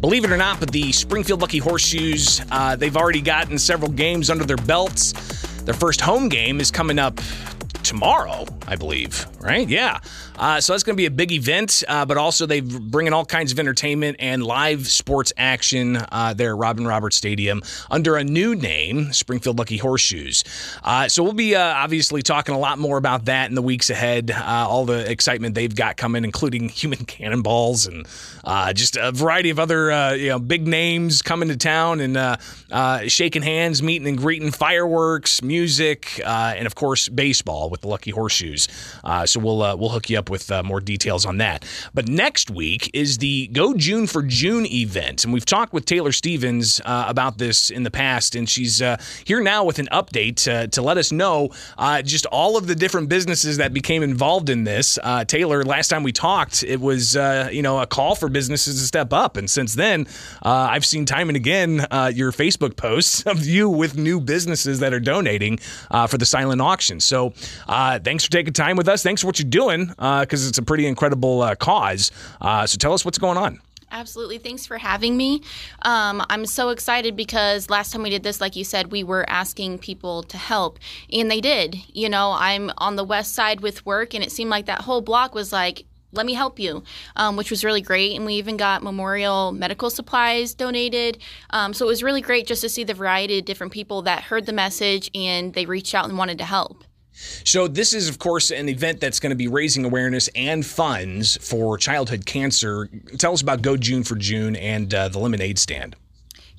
Believe it or not, but the Springfield Lucky Horseshoes, uh, they've already gotten several games under their belts. Their first home game is coming up tomorrow, I believe, right? Yeah. Uh, so that's going to be a big event, uh, but also they bring in all kinds of entertainment and live sports action uh, there at Robin Roberts Stadium under a new name, Springfield Lucky Horseshoes. Uh, so we'll be uh, obviously talking a lot more about that in the weeks ahead. Uh, all the excitement they've got coming, including human cannonballs and just a variety of other you know big names coming to town and shaking hands, meeting and greeting, fireworks, music, and of course baseball with the Lucky Horseshoes. so we'll we'll hook you up with uh, more details on that. But next week is the Go June for June event. And we've talked with Taylor Stevens uh, about this in the past, and she's uh, here now with an update to let us know uh, just all of the different businesses that became involved in this. Uh, Taylor, last time we talked, it was uh, you know a call for businesses to step up, and since then, I've seen time and again your Facebook posts of you with new businesses that are donating for the silent auction. So thanks for taking time with us. Thanks for what you're doing because uh, it's a pretty incredible uh, cause. Uh, so tell us what's going on. Absolutely. Thanks for having me. Um, I'm so excited because last time we did this, like you said, we were asking people to help, and they did. You know, I'm on the west side with work, and it seemed like that whole block was like, let me help you, um, which was really great. And we even got memorial medical supplies donated. Um, so it was really great just to see the variety of different people that heard the message and they reached out and wanted to help. So, this is, of course, an event that's going to be raising awareness and funds for childhood cancer. Tell us about Go June for June and uh, the lemonade stand.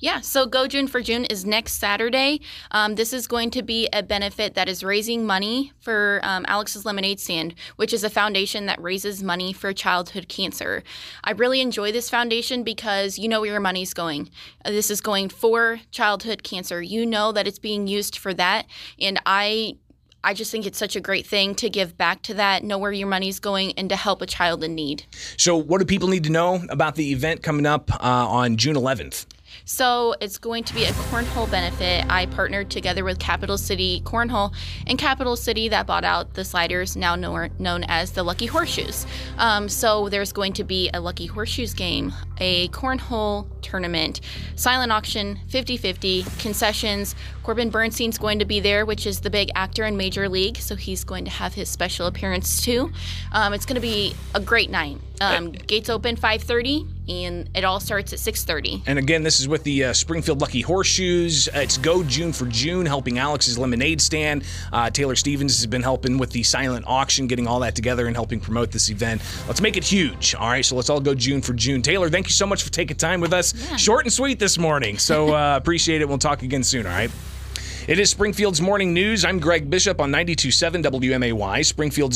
Yeah, so Go June for June is next Saturday. Um, this is going to be a benefit that is raising money for um, Alex's Lemonade Stand, which is a foundation that raises money for childhood cancer. I really enjoy this foundation because you know where your money's going. Uh, this is going for childhood cancer. You know that it's being used for that, and I I just think it's such a great thing to give back to that, know where your money's going, and to help a child in need. So, what do people need to know about the event coming up uh, on June 11th? So it's going to be a cornhole benefit. I partnered together with Capital City Cornhole and Capital City that bought out the sliders, now known as the Lucky Horseshoes. Um, so there's going to be a Lucky Horseshoes game, a cornhole tournament, silent auction, 50 50, concessions. Corbin Bernsen's going to be there, which is the big actor in Major League. So he's going to have his special appearance too. Um, it's going to be a great night. Um, gates open 5:30, and it all starts at 6:30. And again, this is with the uh, Springfield Lucky Horseshoes. Uh, it's Go June for June, helping Alex's Lemonade Stand. Uh, Taylor Stevens has been helping with the silent auction, getting all that together and helping promote this event. Let's make it huge. All right, so let's all go June for June. Taylor, thank you so much for taking time with us. Yeah. Short and sweet this morning. So uh, appreciate it. We'll talk again soon. All right. It is Springfield's morning news. I'm Greg Bishop on 92.7 WMAY. Springfield's